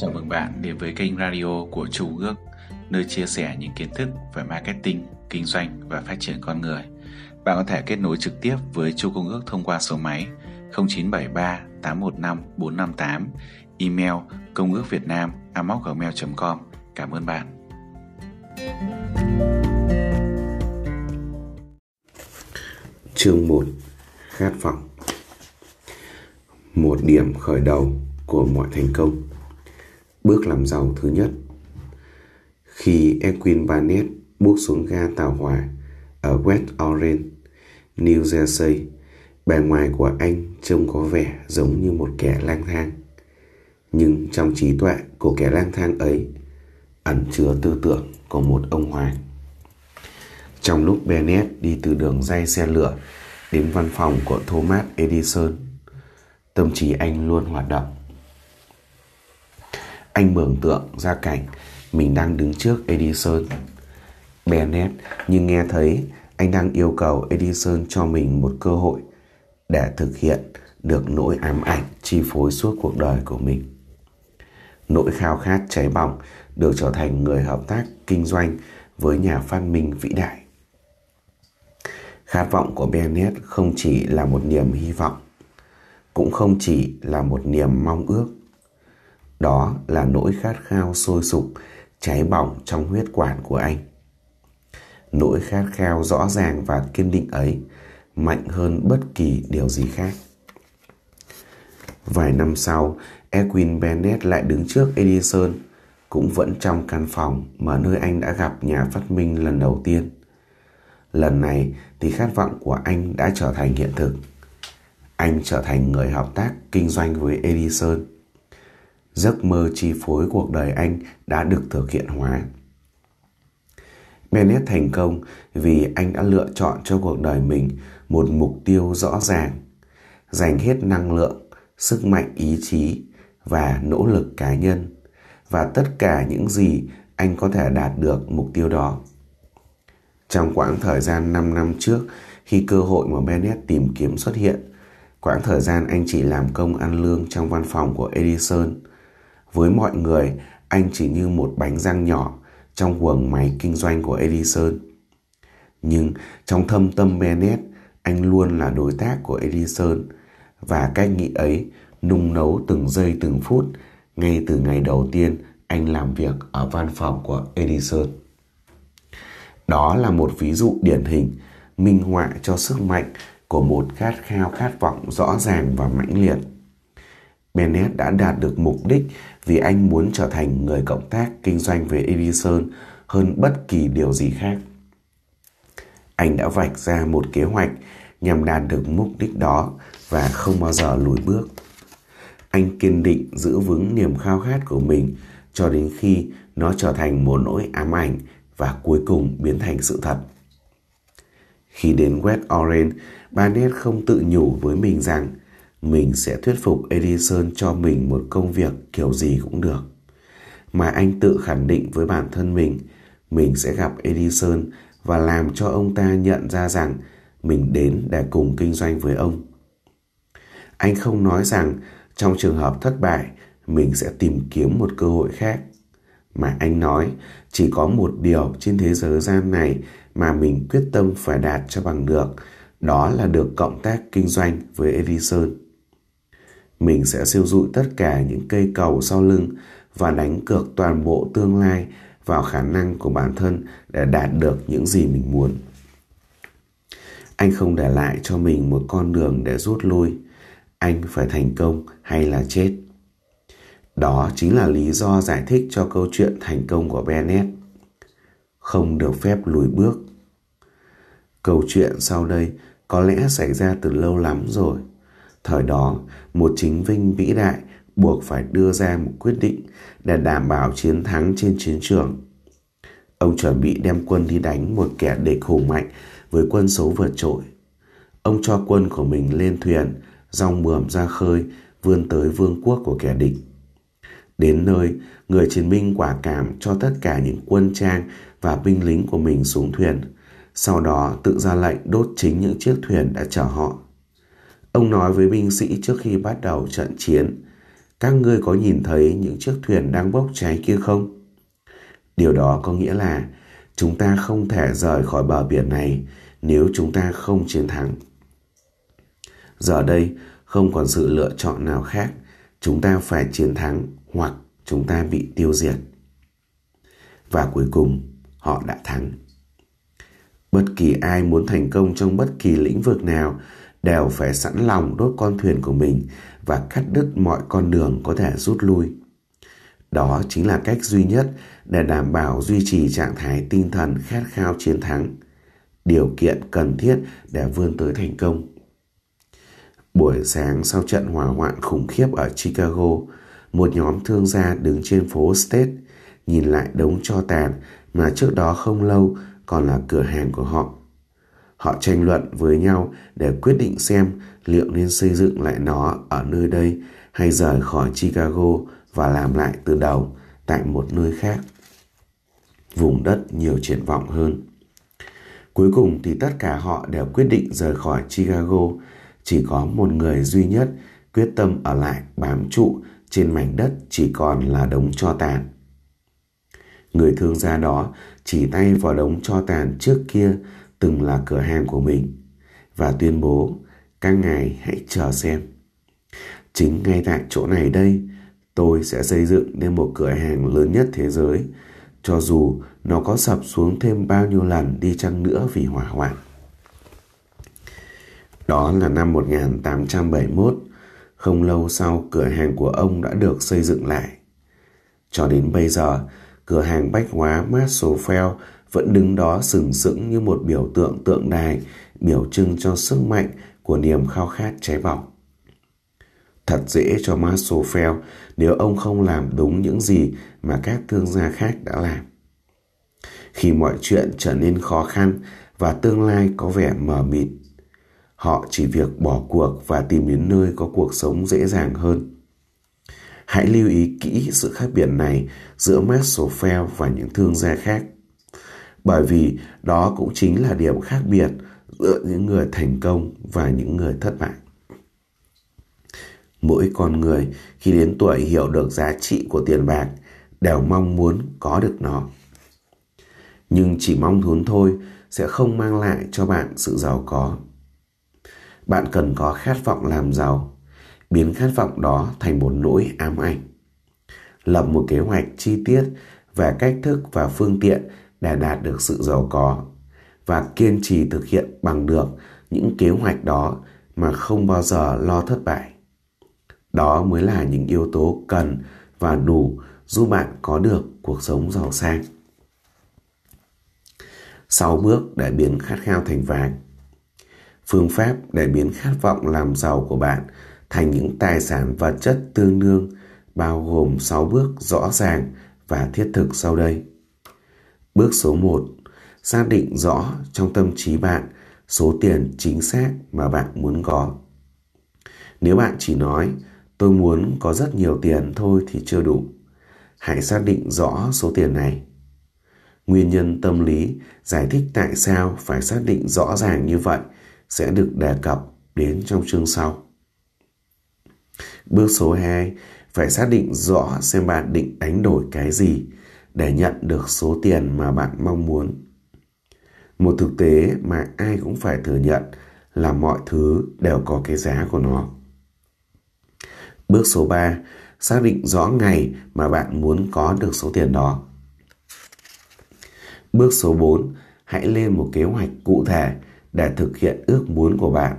Chào mừng bạn đến với kênh radio của Chu Ước, nơi chia sẻ những kiến thức về marketing, kinh doanh và phát triển con người. Bạn có thể kết nối trực tiếp với Chu Công Ước thông qua số máy 0973 815 458, email công ước việt nam gmail.com. Cảm ơn bạn. Chương 1 Khát vọng Một điểm khởi đầu của mọi thành công Bước làm giàu thứ nhất Khi Edwin Barnett bước xuống ga tàu hỏa ở West Orange, New Jersey, bề ngoài của anh trông có vẻ giống như một kẻ lang thang. Nhưng trong trí tuệ của kẻ lang thang ấy ẩn chứa tư tưởng của một ông hoàng. Trong lúc Bennett đi từ đường dây xe lửa đến văn phòng của Thomas Edison, tâm trí anh luôn hoạt động. Anh mường tượng ra cảnh mình đang đứng trước Edison. Bennett nhưng nghe thấy anh đang yêu cầu Edison cho mình một cơ hội để thực hiện được nỗi ám ảnh chi phối suốt cuộc đời của mình. Nỗi khao khát cháy bỏng được trở thành người hợp tác kinh doanh với nhà phát minh vĩ đại. Khát vọng của Bennett không chỉ là một niềm hy vọng, cũng không chỉ là một niềm mong ước. Đó là nỗi khát khao sôi sục, cháy bỏng trong huyết quản của anh. Nỗi khát khao rõ ràng và kiên định ấy mạnh hơn bất kỳ điều gì khác. Vài năm sau, Edwin Bennett lại đứng trước Edison, cũng vẫn trong căn phòng mà nơi anh đã gặp nhà phát minh lần đầu tiên. Lần này thì khát vọng của anh đã trở thành hiện thực. Anh trở thành người hợp tác kinh doanh với Edison. Giấc mơ chi phối cuộc đời anh đã được thực hiện hóa. Bennett thành công vì anh đã lựa chọn cho cuộc đời mình một mục tiêu rõ ràng, dành hết năng lượng, sức mạnh ý chí và nỗ lực cá nhân và tất cả những gì anh có thể đạt được mục tiêu đó. Trong quãng thời gian 5 năm trước khi cơ hội mà Bennett tìm kiếm xuất hiện, quãng thời gian anh chỉ làm công ăn lương trong văn phòng của Edison. Với mọi người, anh chỉ như một bánh răng nhỏ trong quần máy kinh doanh của Edison. Nhưng trong thâm tâm Bennett, anh luôn là đối tác của Edison và cách nghĩ ấy nung nấu từng giây từng phút ngay từ ngày đầu tiên anh làm việc ở văn phòng của Edison. Đó là một ví dụ điển hình minh họa cho sức mạnh của một khát khao khát vọng rõ ràng và mãnh liệt. Bennett đã đạt được mục đích vì anh muốn trở thành người cộng tác kinh doanh với Edison hơn bất kỳ điều gì khác. Anh đã vạch ra một kế hoạch nhằm đạt được mục đích đó và không bao giờ lùi bước. Anh kiên định giữ vững niềm khao khát của mình cho đến khi nó trở thành một nỗi ám ảnh và cuối cùng biến thành sự thật. Khi đến West Orange, Barnett không tự nhủ với mình rằng mình sẽ thuyết phục Edison cho mình một công việc kiểu gì cũng được. Mà anh tự khẳng định với bản thân mình, mình sẽ gặp Edison và làm cho ông ta nhận ra rằng mình đến để cùng kinh doanh với ông. Anh không nói rằng trong trường hợp thất bại, mình sẽ tìm kiếm một cơ hội khác. Mà anh nói, chỉ có một điều trên thế giới gian này mà mình quyết tâm phải đạt cho bằng được, đó là được cộng tác kinh doanh với Edison. Mình sẽ siêu dụi tất cả những cây cầu sau lưng và đánh cược toàn bộ tương lai vào khả năng của bản thân để đạt được những gì mình muốn. Anh không để lại cho mình một con đường để rút lui. Anh phải thành công hay là chết. Đó chính là lý do giải thích cho câu chuyện thành công của Bennett. Không được phép lùi bước. Câu chuyện sau đây có lẽ xảy ra từ lâu lắm rồi. Thời đó, một chính vinh vĩ đại buộc phải đưa ra một quyết định để đảm bảo chiến thắng trên chiến trường. Ông chuẩn bị đem quân đi đánh một kẻ địch hùng mạnh với quân số vượt trội. Ông cho quân của mình lên thuyền, dòng mườm ra khơi, vươn tới vương quốc của kẻ địch. Đến nơi, người chiến binh quả cảm cho tất cả những quân trang và binh lính của mình xuống thuyền, sau đó tự ra lệnh đốt chính những chiếc thuyền đã chở họ. Ông nói với binh sĩ trước khi bắt đầu trận chiến, các ngươi có nhìn thấy những chiếc thuyền đang bốc cháy kia không? Điều đó có nghĩa là chúng ta không thể rời khỏi bờ biển này nếu chúng ta không chiến thắng. Giờ đây không còn sự lựa chọn nào khác, chúng ta phải chiến thắng hoặc chúng ta bị tiêu diệt. Và cuối cùng, họ đã thắng. Bất kỳ ai muốn thành công trong bất kỳ lĩnh vực nào đều phải sẵn lòng đốt con thuyền của mình và cắt đứt mọi con đường có thể rút lui. Đó chính là cách duy nhất để đảm bảo duy trì trạng thái tinh thần khát khao chiến thắng, điều kiện cần thiết để vươn tới thành công. Buổi sáng sau trận hỏa hoạn khủng khiếp ở Chicago, một nhóm thương gia đứng trên phố State nhìn lại đống cho tàn mà trước đó không lâu còn là cửa hàng của họ. Họ tranh luận với nhau để quyết định xem liệu nên xây dựng lại nó ở nơi đây hay rời khỏi Chicago và làm lại từ đầu tại một nơi khác. Vùng đất nhiều triển vọng hơn. Cuối cùng thì tất cả họ đều quyết định rời khỏi Chicago. Chỉ có một người duy nhất quyết tâm ở lại bám trụ trên mảnh đất chỉ còn là đống cho tàn. Người thương gia đó chỉ tay vào đống cho tàn trước kia từng là cửa hàng của mình và tuyên bố các ngài hãy chờ xem. Chính ngay tại chỗ này đây, tôi sẽ xây dựng nên một cửa hàng lớn nhất thế giới, cho dù nó có sập xuống thêm bao nhiêu lần đi chăng nữa vì hỏa hoạn. Đó là năm 1871, không lâu sau cửa hàng của ông đã được xây dựng lại. Cho đến bây giờ, cửa hàng bách hóa Marshall vẫn đứng đó sừng sững như một biểu tượng tượng đài biểu trưng cho sức mạnh của niềm khao khát cháy bỏng. Thật dễ cho Marshall nếu ông không làm đúng những gì mà các thương gia khác đã làm. Khi mọi chuyện trở nên khó khăn và tương lai có vẻ mờ mịt, họ chỉ việc bỏ cuộc và tìm đến nơi có cuộc sống dễ dàng hơn. Hãy lưu ý kỹ sự khác biệt này giữa Maxwell và những thương gia khác. Bởi vì đó cũng chính là điểm khác biệt giữa những người thành công và những người thất bại. Mỗi con người khi đến tuổi hiểu được giá trị của tiền bạc đều mong muốn có được nó. Nhưng chỉ mong muốn thôi sẽ không mang lại cho bạn sự giàu có. Bạn cần có khát vọng làm giàu, biến khát vọng đó thành một nỗi ám ảnh. Lập một kế hoạch chi tiết về cách thức và phương tiện để đạt được sự giàu có và kiên trì thực hiện bằng được những kế hoạch đó mà không bao giờ lo thất bại. Đó mới là những yếu tố cần và đủ giúp bạn có được cuộc sống giàu sang. 6 bước để biến khát khao thành vàng. Phương pháp để biến khát vọng làm giàu của bạn thành những tài sản vật chất tương đương bao gồm 6 bước rõ ràng và thiết thực sau đây. Bước số 1. Xác định rõ trong tâm trí bạn số tiền chính xác mà bạn muốn có. Nếu bạn chỉ nói tôi muốn có rất nhiều tiền thôi thì chưa đủ. Hãy xác định rõ số tiền này. Nguyên nhân tâm lý giải thích tại sao phải xác định rõ ràng như vậy sẽ được đề cập đến trong chương sau. Bước số 2, phải xác định rõ xem bạn định đánh đổi cái gì để nhận được số tiền mà bạn mong muốn. Một thực tế mà ai cũng phải thừa nhận là mọi thứ đều có cái giá của nó. Bước số 3, xác định rõ ngày mà bạn muốn có được số tiền đó. Bước số 4, hãy lên một kế hoạch cụ thể để thực hiện ước muốn của bạn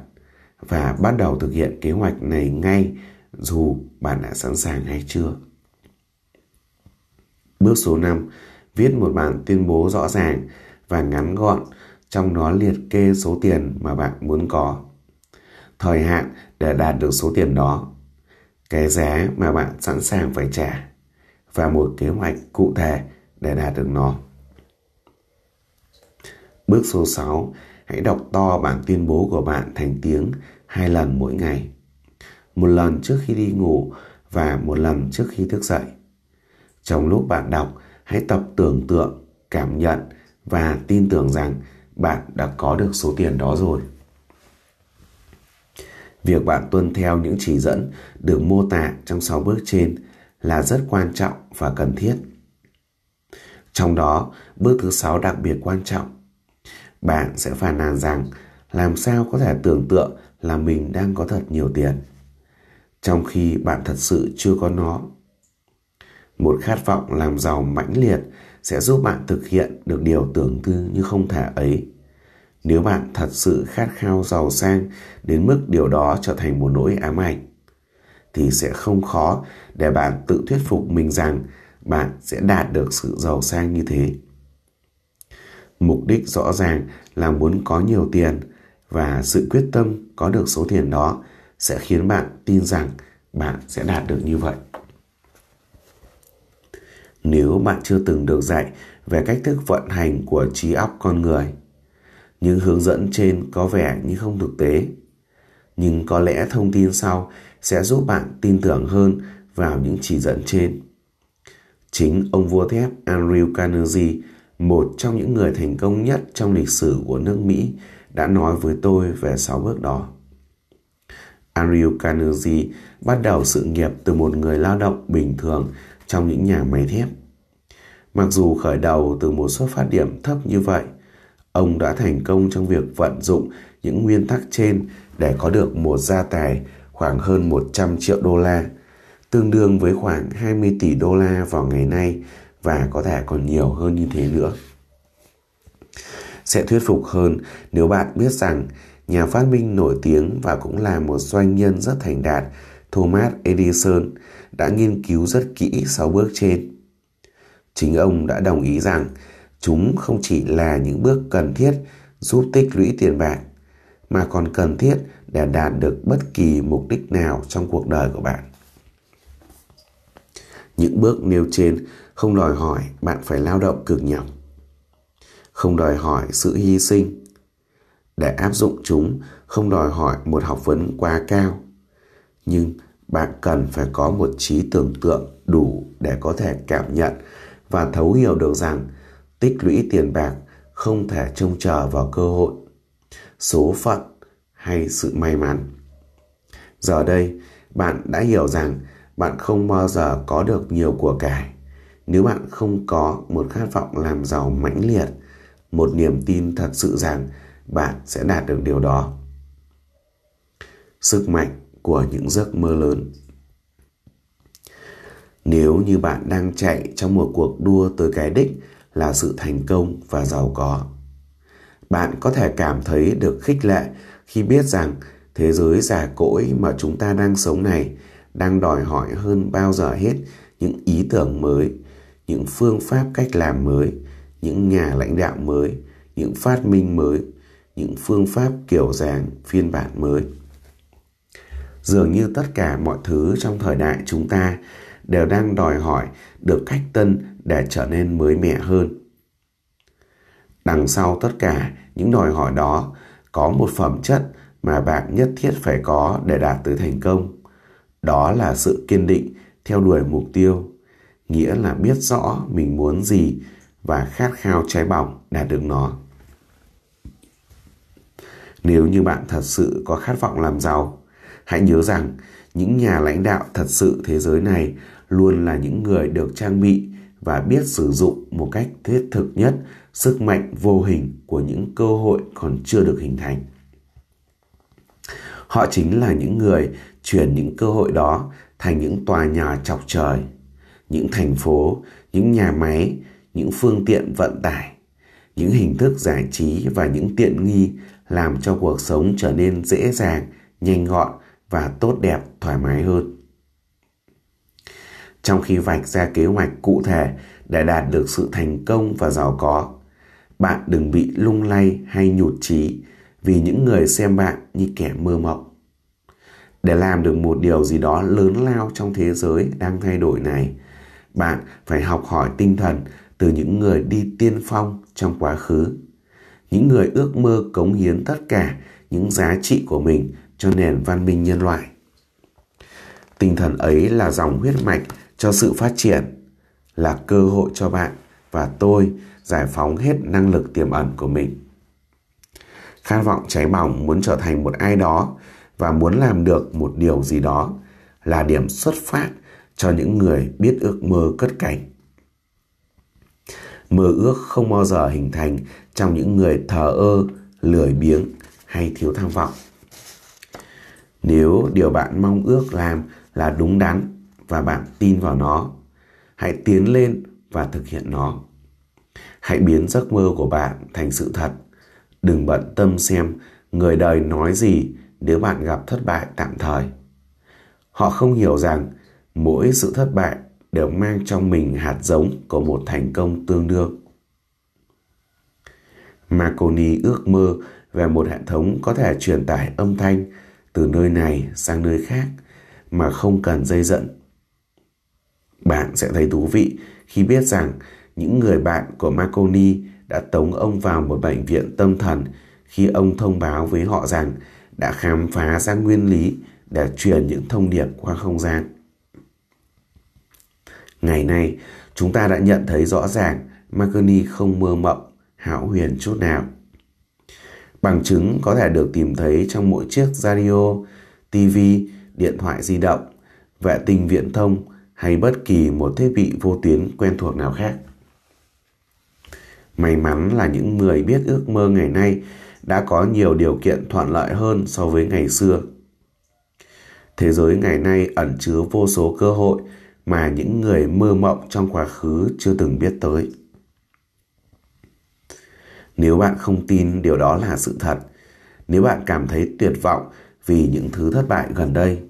và bắt đầu thực hiện kế hoạch này ngay dù bạn đã sẵn sàng hay chưa. Bước số 5. Viết một bản tuyên bố rõ ràng và ngắn gọn, trong đó liệt kê số tiền mà bạn muốn có. Thời hạn để đạt được số tiền đó. Cái giá mà bạn sẵn sàng phải trả. Và một kế hoạch cụ thể để đạt được nó. Bước số 6. Hãy đọc to bản tuyên bố của bạn thành tiếng hai lần mỗi ngày một lần trước khi đi ngủ và một lần trước khi thức dậy. Trong lúc bạn đọc, hãy tập tưởng tượng, cảm nhận và tin tưởng rằng bạn đã có được số tiền đó rồi. Việc bạn tuân theo những chỉ dẫn được mô tả trong 6 bước trên là rất quan trọng và cần thiết. Trong đó, bước thứ 6 đặc biệt quan trọng. Bạn sẽ phàn nàn rằng làm sao có thể tưởng tượng là mình đang có thật nhiều tiền, trong khi bạn thật sự chưa có nó. Một khát vọng làm giàu mãnh liệt sẽ giúp bạn thực hiện được điều tưởng tư như không thể ấy. Nếu bạn thật sự khát khao giàu sang đến mức điều đó trở thành một nỗi ám ảnh, thì sẽ không khó để bạn tự thuyết phục mình rằng bạn sẽ đạt được sự giàu sang như thế. Mục đích rõ ràng là muốn có nhiều tiền và sự quyết tâm có được số tiền đó sẽ khiến bạn tin rằng bạn sẽ đạt được như vậy. Nếu bạn chưa từng được dạy về cách thức vận hành của trí óc con người, những hướng dẫn trên có vẻ như không thực tế, nhưng có lẽ thông tin sau sẽ giúp bạn tin tưởng hơn vào những chỉ dẫn trên. Chính ông vua thép Andrew Carnegie, một trong những người thành công nhất trong lịch sử của nước Mỹ, đã nói với tôi về sáu bước đó. Andrew Carnegie bắt đầu sự nghiệp từ một người lao động bình thường trong những nhà máy thép. Mặc dù khởi đầu từ một xuất phát điểm thấp như vậy, ông đã thành công trong việc vận dụng những nguyên tắc trên để có được một gia tài khoảng hơn 100 triệu đô la, tương đương với khoảng 20 tỷ đô la vào ngày nay và có thể còn nhiều hơn như thế nữa. Sẽ thuyết phục hơn nếu bạn biết rằng nhà phát minh nổi tiếng và cũng là một doanh nhân rất thành đạt Thomas Edison đã nghiên cứu rất kỹ 6 bước trên. Chính ông đã đồng ý rằng chúng không chỉ là những bước cần thiết giúp tích lũy tiền bạc mà còn cần thiết để đạt được bất kỳ mục đích nào trong cuộc đời của bạn. Những bước nêu trên không đòi hỏi bạn phải lao động cực nhọc, không đòi hỏi sự hy sinh. Để áp dụng chúng không đòi hỏi một học vấn quá cao, nhưng bạn cần phải có một trí tưởng tượng đủ để có thể cảm nhận và thấu hiểu được rằng tích lũy tiền bạc không thể trông chờ vào cơ hội, số phận hay sự may mắn. Giờ đây, bạn đã hiểu rằng bạn không bao giờ có được nhiều của cải nếu bạn không có một khát vọng làm giàu mãnh liệt, một niềm tin thật sự rằng bạn sẽ đạt được điều đó. Sức mạnh của những giấc mơ lớn Nếu như bạn đang chạy trong một cuộc đua tới cái đích là sự thành công và giàu có, bạn có thể cảm thấy được khích lệ khi biết rằng thế giới già cỗi mà chúng ta đang sống này đang đòi hỏi hơn bao giờ hết những ý tưởng mới, những phương pháp cách làm mới, những nhà lãnh đạo mới, những phát minh mới, những phương pháp kiểu dáng phiên bản mới. Dường như tất cả mọi thứ trong thời đại chúng ta đều đang đòi hỏi được cách tân để trở nên mới mẻ hơn. Đằng sau tất cả những đòi hỏi đó có một phẩm chất mà bạn nhất thiết phải có để đạt tới thành công. Đó là sự kiên định theo đuổi mục tiêu, nghĩa là biết rõ mình muốn gì và khát khao cháy bỏng đạt được nó. Nếu như bạn thật sự có khát vọng làm giàu, hãy nhớ rằng những nhà lãnh đạo thật sự thế giới này luôn là những người được trang bị và biết sử dụng một cách thiết thực nhất sức mạnh vô hình của những cơ hội còn chưa được hình thành. Họ chính là những người chuyển những cơ hội đó thành những tòa nhà chọc trời, những thành phố, những nhà máy, những phương tiện vận tải, những hình thức giải trí và những tiện nghi làm cho cuộc sống trở nên dễ dàng, nhanh gọn và tốt đẹp, thoải mái hơn. Trong khi vạch ra kế hoạch cụ thể để đạt được sự thành công và giàu có, bạn đừng bị lung lay hay nhụt chí vì những người xem bạn như kẻ mơ mộng. Để làm được một điều gì đó lớn lao trong thế giới đang thay đổi này, bạn phải học hỏi tinh thần từ những người đi tiên phong trong quá khứ. Những người ước mơ cống hiến tất cả những giá trị của mình cho nền văn minh nhân loại. Tinh thần ấy là dòng huyết mạch cho sự phát triển, là cơ hội cho bạn và tôi giải phóng hết năng lực tiềm ẩn của mình. Khát vọng cháy bỏng muốn trở thành một ai đó và muốn làm được một điều gì đó là điểm xuất phát cho những người biết ước mơ cất cánh. Mơ ước không bao giờ hình thành trong những người thờ ơ, lười biếng hay thiếu tham vọng. Nếu điều bạn mong ước làm là đúng đắn và bạn tin vào nó, hãy tiến lên và thực hiện nó. Hãy biến giấc mơ của bạn thành sự thật. Đừng bận tâm xem người đời nói gì nếu bạn gặp thất bại tạm thời. Họ không hiểu rằng mỗi sự thất bại đều mang trong mình hạt giống của một thành công tương đương. Marconi ước mơ về một hệ thống có thể truyền tải âm thanh từ nơi này sang nơi khác mà không cần dây dẫn. Bạn sẽ thấy thú vị khi biết rằng những người bạn của Marconi đã tống ông vào một bệnh viện tâm thần khi ông thông báo với họ rằng đã khám phá ra nguyên lý để truyền những thông điệp qua không gian. Ngày nay, chúng ta đã nhận thấy rõ ràng Marconi không mơ mộng, hão huyền chút nào. Bằng chứng có thể được tìm thấy trong mỗi chiếc radio, TV, điện thoại di động, vệ tinh viễn thông hay bất kỳ một thiết bị vô tuyến quen thuộc nào khác. May mắn là những người biết ước mơ ngày nay đã có nhiều điều kiện thuận lợi hơn so với ngày xưa. Thế giới ngày nay ẩn chứa vô số cơ hội mà những người mơ mộng trong quá khứ chưa từng biết tới. Nếu bạn không tin điều đó là sự thật, nếu bạn cảm thấy tuyệt vọng vì những thứ thất bại gần đây,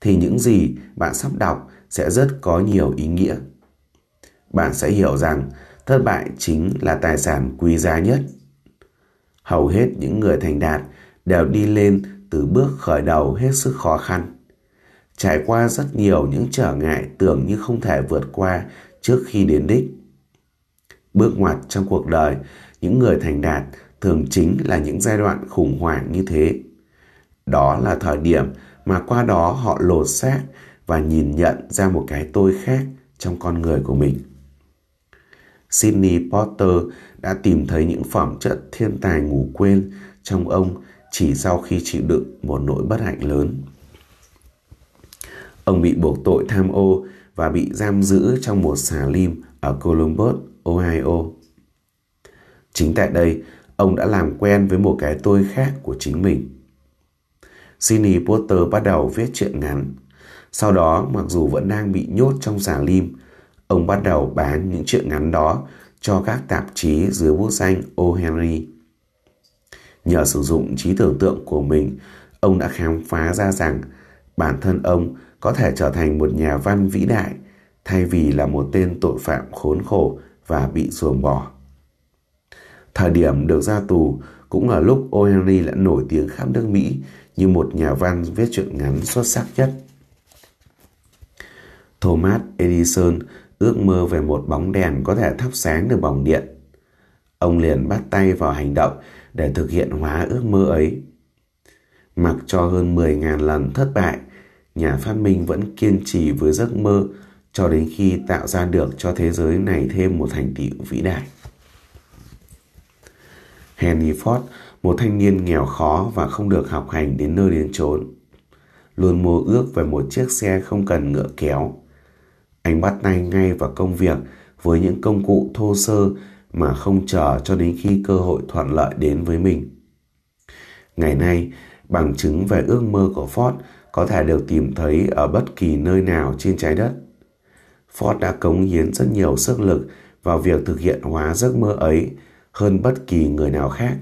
thì những gì bạn sắp đọc sẽ rất có nhiều ý nghĩa. Bạn sẽ hiểu rằng thất bại chính là tài sản quý giá nhất. Hầu hết những người thành đạt đều đi lên từ bước khởi đầu hết sức khó khăn. Trải qua rất nhiều những trở ngại tưởng như không thể vượt qua trước khi đến đích. Bước ngoặt trong cuộc đời, những người thành đạt thường chính là những giai đoạn khủng hoảng như thế. Đó là thời điểm mà qua đó họ lột xác và nhìn nhận ra một cái tôi khác trong con người của mình. Sidney Potter đã tìm thấy những phẩm chất thiên tài ngủ quên trong ông chỉ sau khi chịu đựng một nỗi bất hạnh lớn. Ông bị buộc tội tham ô và bị giam giữ trong một xà lim ở Columbus, Ohio. Chính tại đây, ông đã làm quen với một cái tôi khác của chính mình. Sidney Potter bắt đầu viết truyện ngắn. Sau đó, mặc dù vẫn đang bị nhốt trong giả lim, ông bắt đầu bán những truyện ngắn đó cho các tạp chí dưới bút danh O. Henry. Nhờ sử dụng trí tưởng tượng của mình, ông đã khám phá ra rằng bản thân ông có thể trở thành một nhà văn vĩ đại thay vì là một tên tội phạm khốn khổ và bị ruồng bỏ. Thời điểm được ra tù cũng là lúc O. Henry đã nổi tiếng khắp nước Mỹ như một nhà văn viết truyện ngắn xuất sắc nhất. Thomas Edison ước mơ về một bóng đèn có thể thắp sáng được bóng điện. Ông liền bắt tay vào hành động để thực hiện hóa ước mơ ấy. Mặc cho hơn 10.000 lần thất bại, nhà phát minh vẫn kiên trì với giấc mơ cho đến khi tạo ra được cho thế giới này thêm một thành tựu vĩ đại. Henry Ford, một thanh niên nghèo khó và không được học hành đến nơi đến chốn, luôn mơ ước về một chiếc xe không cần ngựa kéo. Anh bắt tay ngay vào công việc với những công cụ thô sơ mà không chờ cho đến khi cơ hội thuận lợi đến với mình. Ngày nay, bằng chứng về ước mơ của Ford có thể được tìm thấy ở bất kỳ nơi nào trên trái đất. Ford đã cống hiến rất nhiều sức lực vào việc thực hiện hóa giấc mơ ấy hơn bất kỳ người nào khác.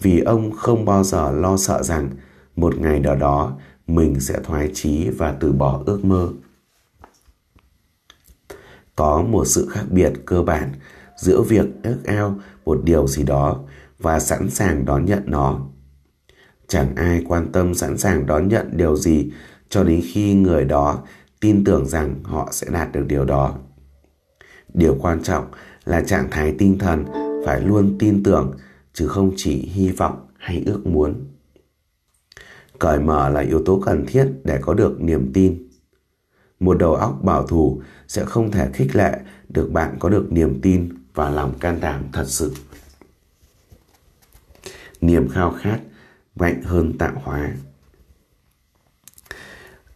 Vì ông không bao giờ lo sợ rằng một ngày nào đó mình sẽ thoái chí và từ bỏ ước mơ. Có một sự khác biệt cơ bản giữa việc ước ao một điều gì đó và sẵn sàng đón nhận nó. Chẳng ai quan tâm sẵn sàng đón nhận điều gì cho đến khi người đó tin tưởng rằng họ sẽ đạt được điều đó. Điều quan trọng là trạng thái tinh thần phải luôn tin tưởng chứ không chỉ hy vọng hay ước muốn. Cởi mở là yếu tố cần thiết để có được niềm tin. Một đầu óc bảo thủ sẽ không thể khích lệ được bạn có được niềm tin và lòng can đảm thật sự. Niềm khao khát mạnh hơn tạo hóa.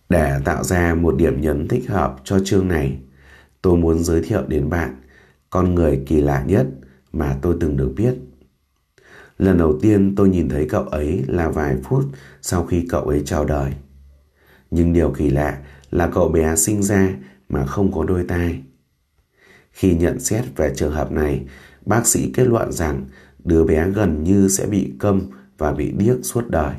Để tạo ra một điểm nhấn thích hợp cho chương này, tôi muốn giới thiệu đến bạn con người kỳ lạ nhất mà tôi từng được biết. Lần đầu tiên tôi nhìn thấy cậu ấy là vài phút sau khi cậu ấy chào đời. Nhưng điều kỳ lạ là cậu bé sinh ra mà không có đôi tai. Khi nhận xét về trường hợp này, bác sĩ kết luận rằng đứa bé gần như sẽ bị câm và bị điếc suốt đời.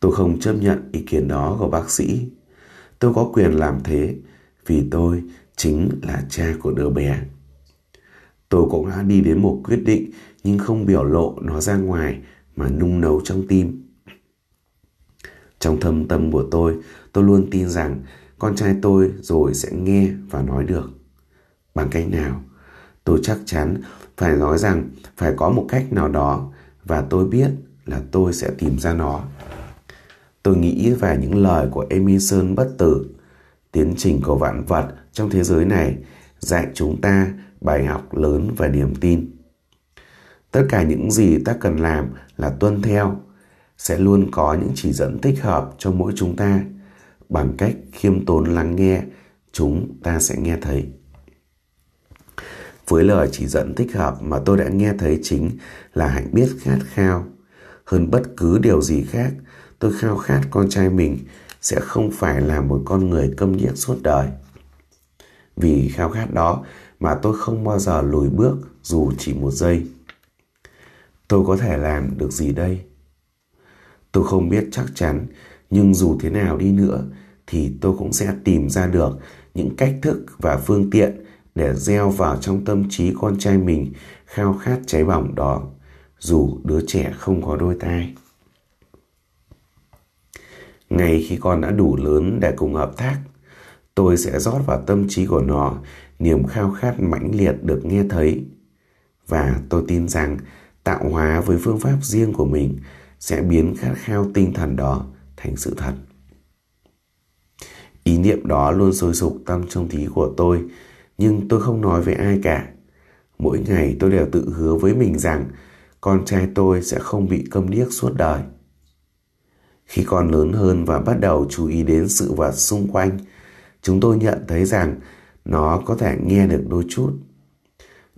Tôi không chấp nhận ý kiến đó của bác sĩ. Tôi có quyền làm thế vì tôi chính là cha của đứa bé. Tôi cũng đã đi đến một quyết định nhưng không biểu lộ nó ra ngoài mà nung nấu trong tim. Trong thâm tâm của tôi, tôi luôn tin rằng con trai tôi rồi sẽ nghe và nói được. Bằng cách nào? Tôi chắc chắn phải nói rằng phải có một cách nào đó và tôi biết là tôi sẽ tìm ra nó. Tôi nghĩ về những lời của Emerson bất tử. Tiến trình của vạn vật trong thế giới này dạy chúng ta bài học lớn về niềm tin. Tất cả những gì ta cần làm là tuân theo, sẽ luôn có những chỉ dẫn thích hợp cho mỗi chúng ta. Bằng cách khiêm tốn lắng nghe, chúng ta sẽ nghe thấy. Với lời chỉ dẫn thích hợp mà tôi đã nghe thấy chính là hạnh biết khát khao. Hơn bất cứ điều gì khác, tôi khao khát con trai mình sẽ không phải là một con người câm điếc suốt đời. Vì khao khát đó mà tôi không bao giờ lùi bước dù chỉ một giây. Tôi có thể làm được gì đây? Tôi không biết chắc chắn, nhưng dù thế nào đi nữa thì tôi cũng sẽ tìm ra được những cách thức và phương tiện để gieo vào trong tâm trí con trai mình khao khát cháy bỏng đó, dù đứa trẻ không có đôi tai. Ngay khi con đã đủ lớn để cùng hợp tác, tôi sẽ rót vào tâm trí của nó niềm khao khát mãnh liệt được nghe thấy. Và tôi tin rằng tạo hóa với phương pháp riêng của mình sẽ biến khát khao tinh thần đó thành sự thật. Ý niệm đó luôn sôi sục tâm trong thí của tôi, nhưng tôi không nói với ai cả. Mỗi ngày tôi đều tự hứa với mình rằng con trai tôi sẽ không bị câm điếc suốt đời. Khi con lớn hơn và bắt đầu chú ý đến sự vật xung quanh, chúng tôi nhận thấy rằng nó có thể nghe được đôi chút.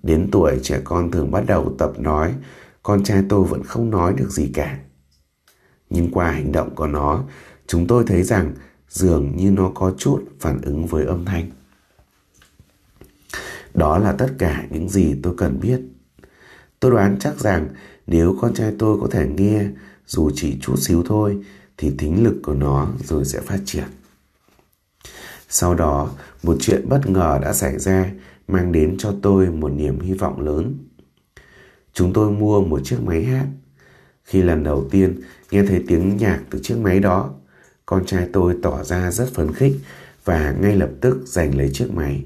Đến tuổi trẻ con thường bắt đầu tập nói, con trai tôi vẫn không nói được gì cả. Nhưng qua hành động của nó, chúng tôi thấy rằng dường như nó có chút phản ứng với âm thanh. Đó là tất cả những gì tôi cần biết. Tôi đoán chắc rằng nếu con trai tôi có thể nghe dù chỉ chút xíu thôi thì thính lực của nó rồi sẽ phát triển. Sau đó, một chuyện bất ngờ đã xảy ra mang đến cho tôi một niềm hy vọng lớn. Chúng tôi mua một chiếc máy hát. Khi lần đầu tiên nghe thấy tiếng nhạc từ chiếc máy đó, con trai tôi tỏ ra rất phấn khích và ngay lập tức giành lấy chiếc máy.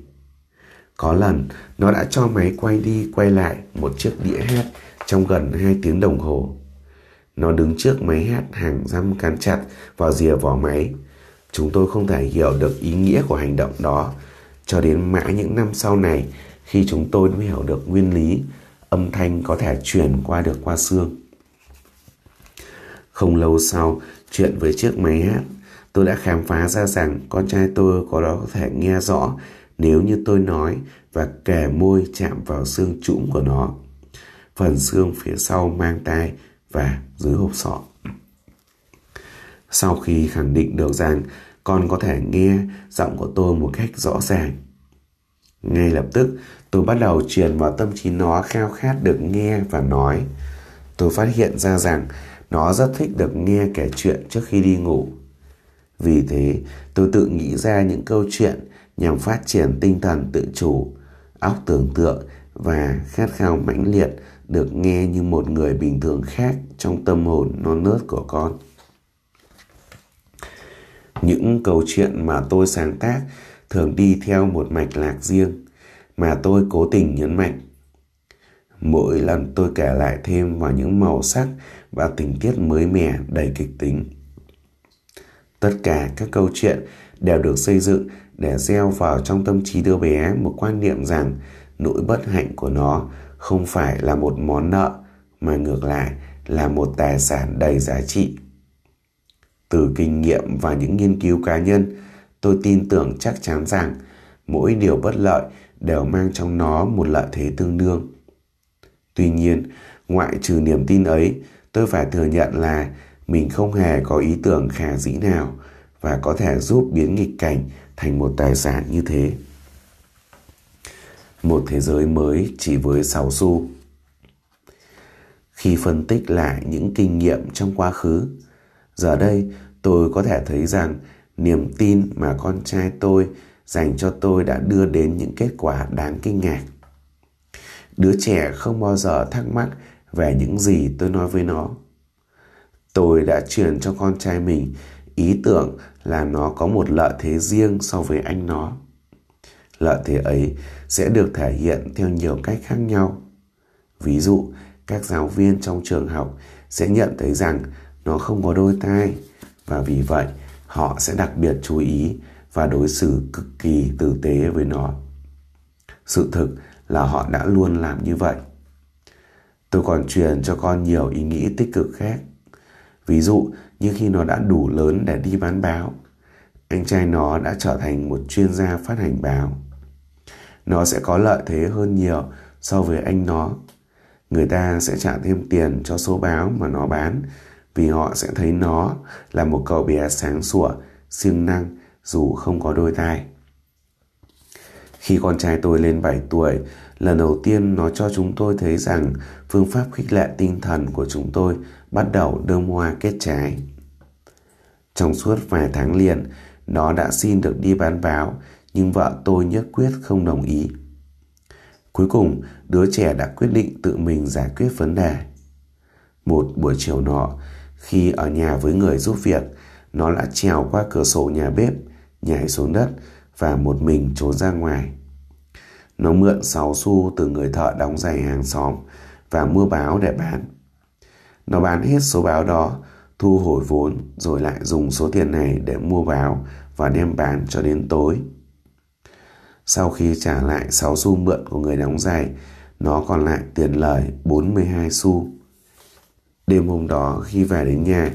Có lần, nó đã cho máy quay đi quay lại một chiếc đĩa hát trong gần 2 tiếng đồng hồ. Nó đứng trước máy hát hàng răm cán chặt vào rìa vỏ máy Chúng tôi không thể hiểu được ý nghĩa của hành động đó cho đến mãi những năm sau này khi chúng tôi mới hiểu được nguyên lý âm thanh có thể truyền qua được qua xương. Không lâu sau, chuyện với chiếc máy hát, tôi đã khám phá ra rằng con trai tôi có đó có thể nghe rõ nếu như tôi nói và kẻ môi chạm vào xương trũng của nó. Phần xương phía sau mang tai và dưới hộp sọ. Sau khi khẳng định được rằng con có thể nghe giọng của tôi một cách rõ ràng. Ngay lập tức, tôi bắt đầu truyền vào tâm trí nó khao khát được nghe và nói. Tôi phát hiện ra rằng nó rất thích được nghe kể chuyện trước khi đi ngủ. Vì thế, tôi tự nghĩ ra những câu chuyện nhằm phát triển tinh thần tự chủ, óc tưởng tượng và khát khao mãnh liệt được nghe như một người bình thường khác trong tâm hồn non nớt của con. Những câu chuyện mà tôi sáng tác thường đi theo một mạch lạc riêng mà tôi cố tình nhấn mạnh. Mỗi lần tôi kể lại thêm vào những màu sắc và tình tiết mới mẻ đầy kịch tính. Tất cả các câu chuyện đều được xây dựng để gieo vào trong tâm trí đứa bé một quan niệm rằng nỗi bất hạnh của nó không phải là một món nợ mà ngược lại là một tài sản đầy giá trị từ kinh nghiệm và những nghiên cứu cá nhân, tôi tin tưởng chắc chắn rằng mỗi điều bất lợi đều mang trong nó một lợi thế tương đương. Tuy nhiên, ngoại trừ niềm tin ấy, tôi phải thừa nhận là mình không hề có ý tưởng khả dĩ nào và có thể giúp biến nghịch cảnh thành một tài sản như thế. Một thế giới mới chỉ với 6 xu. Khi phân tích lại những kinh nghiệm trong quá khứ, giờ đây tôi có thể thấy rằng niềm tin mà con trai tôi dành cho tôi đã đưa đến những kết quả đáng kinh ngạc. Đứa trẻ không bao giờ thắc mắc về những gì tôi nói với nó. Tôi đã truyền cho con trai mình ý tưởng là nó có một lợi thế riêng so với anh nó. Lợi thế ấy sẽ được thể hiện theo nhiều cách khác nhau. Ví dụ, các giáo viên trong trường học sẽ nhận thấy rằng nó không có đôi tai và vì vậy họ sẽ đặc biệt chú ý và đối xử cực kỳ tử tế với nó. Sự thực là họ đã luôn làm như vậy. Tôi còn truyền cho con nhiều ý nghĩ tích cực khác. Ví dụ như khi nó đã đủ lớn để đi bán báo, anh trai nó đã trở thành một chuyên gia phát hành báo. Nó sẽ có lợi thế hơn nhiều so với anh nó. Người ta sẽ trả thêm tiền cho số báo mà nó bán vì họ sẽ thấy nó là một cậu bé sáng sủa, siêng năng dù không có đôi tai. Khi con trai tôi lên 7 tuổi, lần đầu tiên nó cho chúng tôi thấy rằng phương pháp khích lệ tinh thần của chúng tôi bắt đầu đơm hoa kết trái. Trong suốt vài tháng liền, nó đã xin được đi bán báo, nhưng vợ tôi nhất quyết không đồng ý. Cuối cùng, đứa trẻ đã quyết định tự mình giải quyết vấn đề. Một buổi chiều nọ, khi ở nhà với người giúp việc, nó đã trèo qua cửa sổ nhà bếp, nhảy xuống đất và một mình trốn ra ngoài. Nó mượn 6 xu từ người thợ đóng giày hàng xóm và mua báo để bán. Nó bán hết số báo đó, thu hồi vốn rồi lại dùng số tiền này để mua báo và đem bán cho đến tối. Sau khi trả lại 6 xu mượn của người đóng giày, nó còn lại tiền lời 42 xu. Đêm hôm đó khi về đến nhà,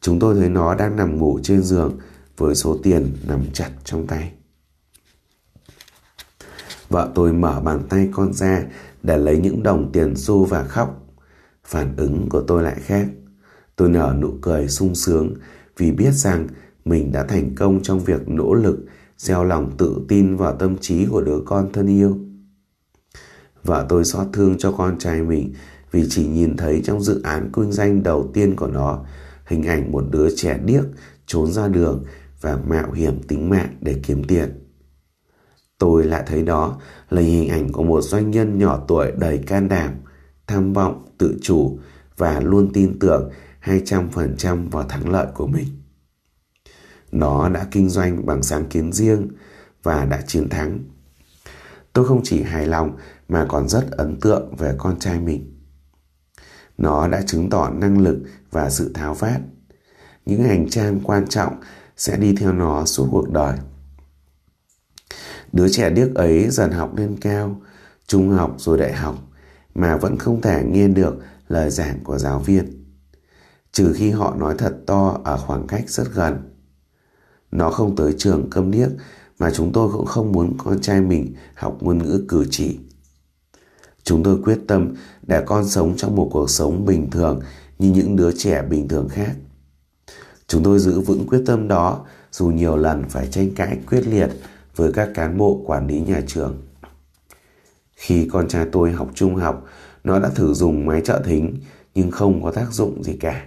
chúng tôi thấy nó đang nằm ngủ trên giường với số tiền nằm chặt trong tay. Vợ tôi mở bàn tay con ra để lấy những đồng tiền xu và khóc. Phản ứng của tôi lại khác. Tôi nở nụ cười sung sướng vì biết rằng mình đã thành công trong việc nỗ lực gieo lòng tự tin vào tâm trí của đứa con thân yêu. Vợ tôi xót thương cho con trai mình vì chỉ nhìn thấy trong dự án kinh doanh đầu tiên của nó hình ảnh một đứa trẻ điếc trốn ra đường và mạo hiểm tính mạng để kiếm tiền. Tôi lại thấy đó là hình ảnh của một doanh nhân nhỏ tuổi đầy can đảm, tham vọng, tự chủ và luôn tin tưởng 200% vào thắng lợi của mình. Nó đã kinh doanh bằng sáng kiến riêng và đã chiến thắng. Tôi không chỉ hài lòng mà còn rất ấn tượng về con trai mình. Nó đã chứng tỏ năng lực và sự tháo vát. Những hành trang quan trọng sẽ đi theo nó suốt cuộc đời. Đứa trẻ điếc ấy dần học lên cao, trung học rồi đại học mà vẫn không thể nghe được lời giảng của giáo viên. Trừ khi họ nói thật to ở khoảng cách rất gần. Nó không tới trường câm điếc mà chúng tôi cũng không muốn con trai mình học ngôn ngữ cử chỉ. Chúng tôi quyết tâm để con sống trong một cuộc sống bình thường như những đứa trẻ bình thường khác. Chúng tôi giữ vững quyết tâm đó dù nhiều lần phải tranh cãi quyết liệt với các cán bộ quản lý nhà trường. Khi con trai tôi học trung học, nó đã thử dùng máy trợ thính nhưng không có tác dụng gì cả.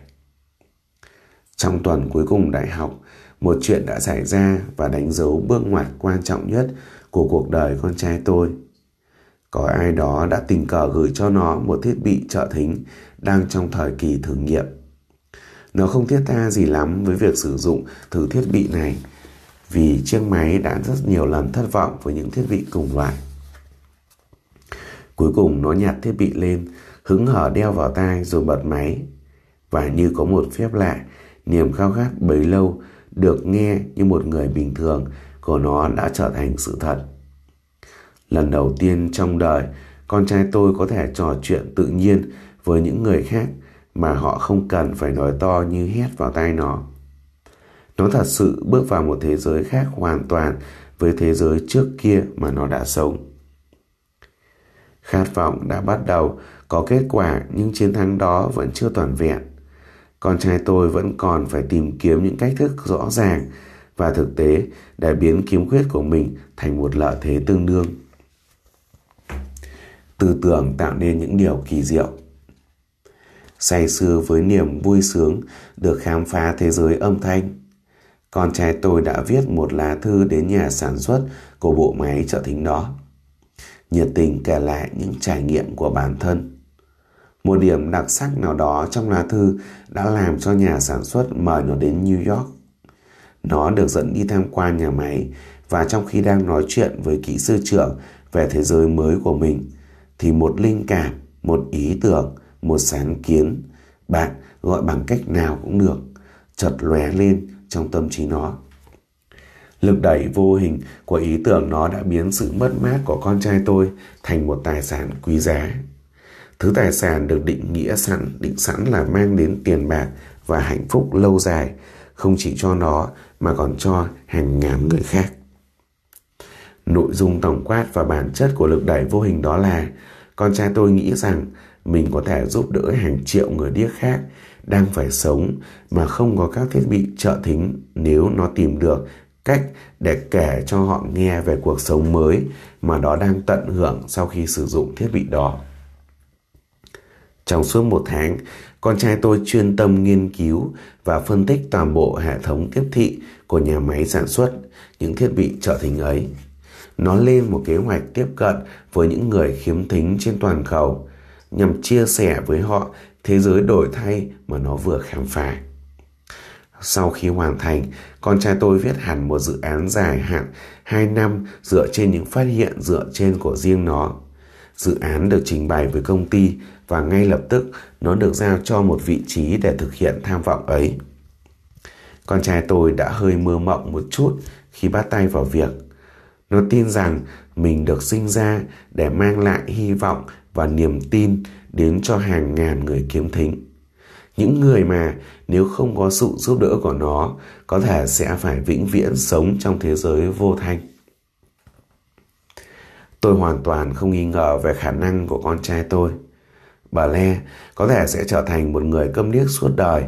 Trong tuần cuối cùng đại học, một chuyện đã xảy ra và đánh dấu bước ngoặt quan trọng nhất của cuộc đời con trai tôi. Có ai đó đã tình cờ gửi cho nó một thiết bị trợ thính đang trong thời kỳ thử nghiệm. Nó không thiết tha gì lắm với việc sử dụng thử thiết bị này vì chiếc máy đã rất nhiều lần thất vọng với những thiết bị cùng loại. Cuối cùng nó nhặt thiết bị lên, hứng hở đeo vào tai rồi bật máy. Và như có một phép lạ, niềm khao khát bấy lâu được nghe như một người bình thường của nó đã trở thành sự thật. Lần đầu tiên trong đời, con trai tôi có thể trò chuyện tự nhiên với những người khác mà họ không cần phải nói to như hét vào tai nó. Nó thật sự bước vào một thế giới khác hoàn toàn với thế giới trước kia mà nó đã sống. Khát vọng đã bắt đầu có kết quả nhưng chiến thắng đó vẫn chưa toàn vẹn. Con trai tôi vẫn còn phải tìm kiếm những cách thức rõ ràng và thực tế để biến kiếm khuyết của mình thành một lợi thế tương đương. Tư tưởng tạo nên những điều kỳ diệu. Say sưa với niềm vui sướng được khám phá thế giới âm thanh. Con trai tôi đã viết một lá thư đến nhà sản xuất của bộ máy trợ thính đó. Nhiệt tình kể lại những trải nghiệm của bản thân. Một điểm đặc sắc nào đó trong lá thư đã làm cho nhà sản xuất mời nó đến New York. Nó được dẫn đi tham quan nhà máy và trong khi đang nói chuyện với kỹ sư trưởng về thế giới mới của mình thì một linh cảm, một ý tưởng, một sáng kiến bạn gọi bằng cách nào cũng được chợt lóe lên trong tâm trí nó. Lực đẩy vô hình của ý tưởng nó đã biến sự mất mát của con trai tôi thành một tài sản quý giá. Thứ tài sản được định nghĩa sẵn, định sẵn là mang đến tiền bạc và hạnh phúc lâu dài, không chỉ cho nó mà còn cho hàng ngàn người khác. Nội dung tổng quát và bản chất của lực đẩy vô hình đó là con trai tôi nghĩ rằng mình có thể giúp đỡ hàng triệu người điếc khác đang phải sống mà không có các thiết bị trợ thính nếu nó tìm được cách để kể cho họ nghe về cuộc sống mới mà đó đang tận hưởng sau khi sử dụng thiết bị đó. Trong suốt một tháng, con trai tôi chuyên tâm nghiên cứu và phân tích toàn bộ hệ thống tiếp thị của nhà máy sản xuất những thiết bị trợ thính ấy. Nó lên một kế hoạch tiếp cận với những người khiếm thính trên toàn cầu nhằm chia sẻ với họ thế giới đổi thay mà nó vừa khám phá. Sau khi hoàn thành, con trai tôi viết hẳn một dự án dài hạn 2 năm dựa trên những phát hiện dựa trên của riêng nó. Dự án được trình bày với công ty và ngay lập tức nó được giao cho một vị trí để thực hiện tham vọng ấy. Con trai tôi đã hơi mơ mộng một chút khi bắt tay vào việc. Nó tin rằng mình được sinh ra để mang lại hy vọng và niềm tin đến cho hàng ngàn người kiếm thính. Những người mà nếu không có sự giúp đỡ của nó, có thể sẽ phải vĩnh viễn sống trong thế giới vô thanh. Tôi hoàn toàn không nghi ngờ về khả năng của con trai tôi. Bà Le có thể sẽ trở thành một người câm điếc suốt đời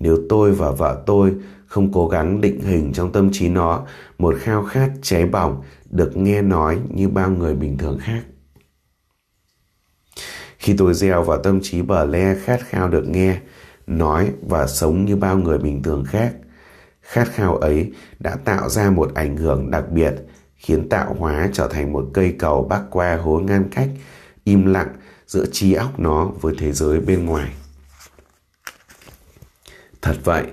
nếu tôi và vợ tôi không cố gắng định hình trong tâm trí nó một khao khát cháy bỏng được nghe nói như bao người bình thường khác. Khi tôi gieo vào tâm trí bờ le khát khao được nghe, nói và sống như bao người bình thường khác, khát khao ấy đã tạo ra một ảnh hưởng đặc biệt khiến tạo hóa trở thành một cây cầu bắc qua hố ngăn cách, im lặng giữa trí óc nó với thế giới bên ngoài. Thật vậy,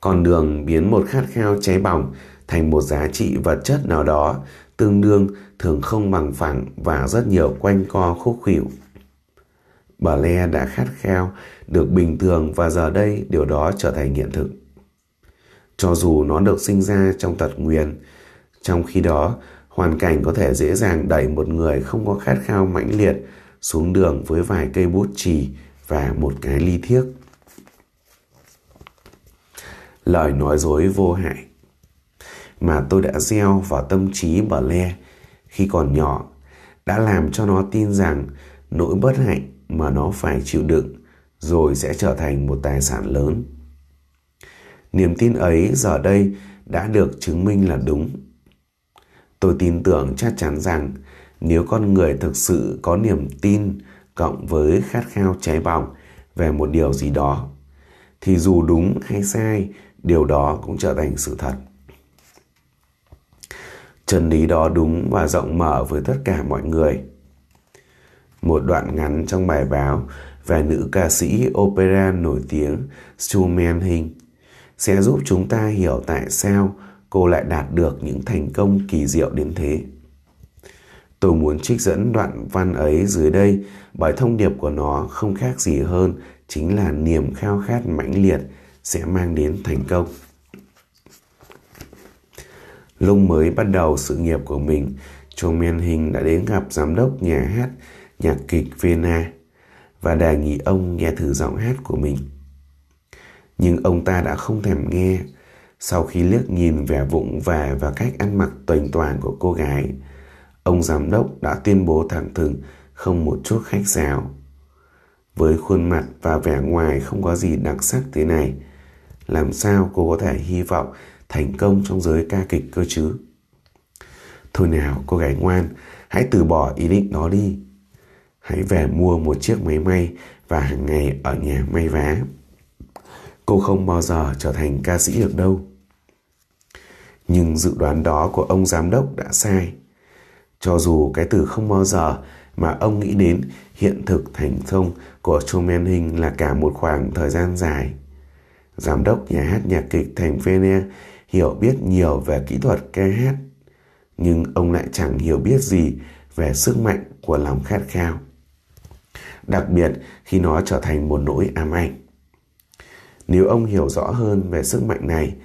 con đường biến một khát khao cháy bỏng thành một giá trị vật chất nào đó tương đương thường không bằng phẳng và rất nhiều quanh co khúc khỉu. Bà Le đã khát khao được bình thường và giờ đây điều đó trở thành hiện thực. Cho dù nó được sinh ra trong tật nguyền, trong khi đó hoàn cảnh có thể dễ dàng đẩy một người không có khát khao mãnh liệt xuống đường với vài cây bút chì và một cái ly thiếc. Lời nói dối vô hại mà tôi đã gieo vào tâm trí bà Le khi còn nhỏ, đã làm cho nó tin rằng nỗi bất hạnh mà nó phải chịu đựng rồi sẽ trở thành một tài sản lớn. Niềm tin ấy giờ đây đã được chứng minh là đúng. Tôi tin tưởng chắc chắn rằng nếu con người thực sự có niềm tin cộng với khát khao cháy bỏng về một điều gì đó, thì dù đúng hay sai, điều đó cũng trở thành sự thật chân lý đó đúng và rộng mở với tất cả mọi người một đoạn ngắn trong bài báo về nữ ca sĩ opera nổi tiếng Stu Manning sẽ giúp chúng ta hiểu tại sao cô lại đạt được những thành công kỳ diệu đến thế. Tôi muốn trích dẫn đoạn văn ấy dưới đây bởi thông điệp của nó không khác gì hơn chính là niềm khao khát mãnh liệt sẽ mang đến thành công. Lúc mới bắt đầu sự nghiệp của mình, Châu Men Hình đã đến gặp giám đốc nhà hát nhạc kịch Vienna và đề nghị ông nghe thử giọng hát của mình. Nhưng ông ta đã không thèm nghe Sau khi liếc nhìn vẻ vụng về và cách ăn mặc tuềnh toàn của cô gái, ông giám đốc đã tuyên bố thẳng thừng không một chút khách sáo. Với khuôn mặt và vẻ ngoài không có gì đặc sắc thế này, làm sao cô có thể hy vọng thành công trong giới ca kịch cơ chứ? Thôi nào cô gái ngoan, hãy từ bỏ ý định đó đi. Hãy về mua một chiếc máy may và hàng ngày ở nhà may vá. Cô không bao giờ trở thành ca sĩ được đâu. Nhưng dự đoán đó của ông giám đốc đã sai. Cho dù cái từ không bao giờ mà ông nghĩ đến hiện thực thành công của Truman Hình là cả một khoảng thời gian dài. Giám đốc nhà hát nhạc kịch thành Vene hiểu biết nhiều về kỹ thuật ca hát, nhưng ông lại chẳng hiểu biết gì về sức mạnh của lòng khát khao. Đặc biệt khi nó trở thành một nỗi ám ảnh. Nếu ông hiểu rõ hơn về sức mạnh này,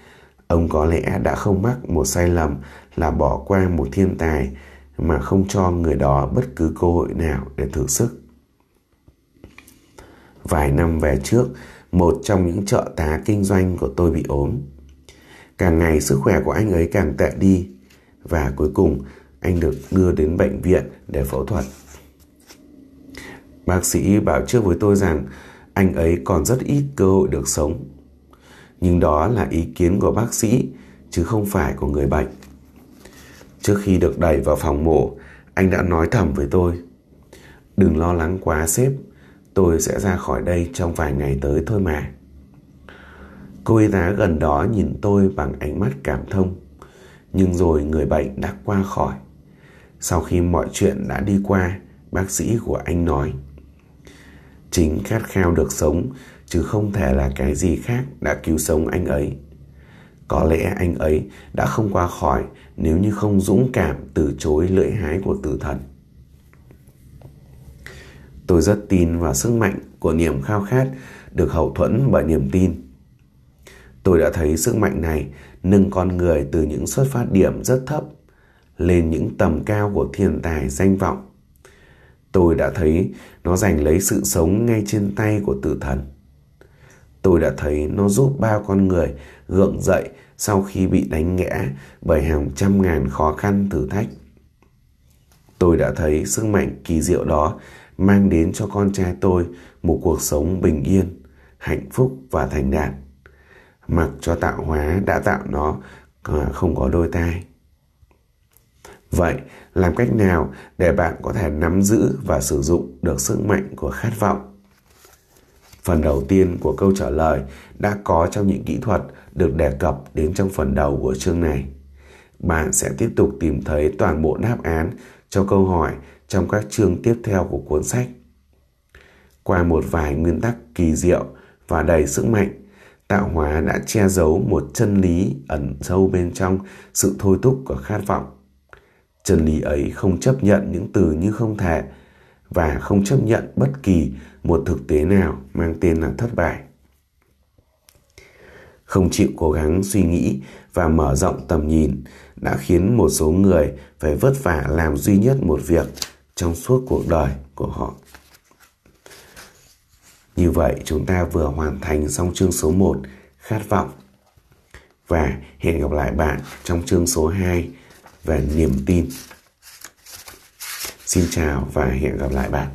ông có lẽ đã không mắc một sai lầm là bỏ qua một thiên tài mà không cho người đó bất cứ cơ hội nào để thử sức. Vài năm về trước, một trong những trợ tá kinh doanh của tôi bị ốm. Càng ngày sức khỏe của anh ấy càng tệ đi và cuối cùng anh được đưa đến bệnh viện để phẫu thuật. Bác sĩ bảo trước với tôi rằng anh ấy còn rất ít cơ hội được sống. Nhưng đó là ý kiến của bác sĩ chứ không phải của người bệnh. Trước khi được đẩy vào phòng mổ, anh đã nói thầm với tôi. Đừng lo lắng quá sếp, tôi sẽ ra khỏi đây trong vài ngày tới thôi mà. Cô y tá gần đó nhìn tôi bằng ánh mắt cảm thông. Nhưng rồi người bệnh đã qua khỏi. Sau khi mọi chuyện đã đi qua, bác sĩ của anh nói. Chính khát khao được sống, chứ không thể là cái gì khác đã cứu sống anh ấy. Có lẽ anh ấy đã không qua khỏi nếu như không dũng cảm từ chối lưỡi hái của tử thần. Tôi rất tin vào sức mạnh của niềm khao khát được hậu thuẫn bởi niềm tin. Tôi đã thấy sức mạnh này nâng con người từ những xuất phát điểm rất thấp lên những tầm cao của thiên tài danh vọng. Tôi đã thấy nó giành lấy sự sống ngay trên tay của tử thần. Tôi đã thấy nó giúp bao con người gượng dậy sau khi bị đánh ngã bởi hàng trăm ngàn khó khăn thử thách. Tôi đã thấy sức mạnh kỳ diệu đó mang đến cho con trai tôi một cuộc sống bình yên, hạnh phúc và thành đạt. Mặc cho tạo hóa đã tạo nó à, không có đôi tai. Vậy, làm cách nào để bạn có thể nắm giữ và sử dụng được sức mạnh của khát vọng? Phần đầu tiên của câu trả lời đã có trong những kỹ thuật được đề cập đến trong phần đầu của chương này. Bạn sẽ tiếp tục tìm thấy toàn bộ đáp án cho câu hỏi trong các chương tiếp theo của cuốn sách. Qua một vài nguyên tắc kỳ diệu và đầy sức mạnh, tạo hóa đã che giấu một chân lý ẩn sâu bên trong sự thôi thúc của khát vọng. Chân lý ấy không chấp nhận những từ như không thể và không chấp nhận bất kỳ một thực tế nào mang tên là thất bại. Không chịu cố gắng suy nghĩ và mở rộng tầm nhìn đã khiến một số người phải vất vả làm duy nhất một việc trong suốt cuộc đời của họ. Như vậy, chúng ta vừa hoàn thành xong chương số 1 khát vọng và hẹn gặp lại bạn trong chương số 2 về niềm tin. Xin chào và hẹn gặp lại bạn.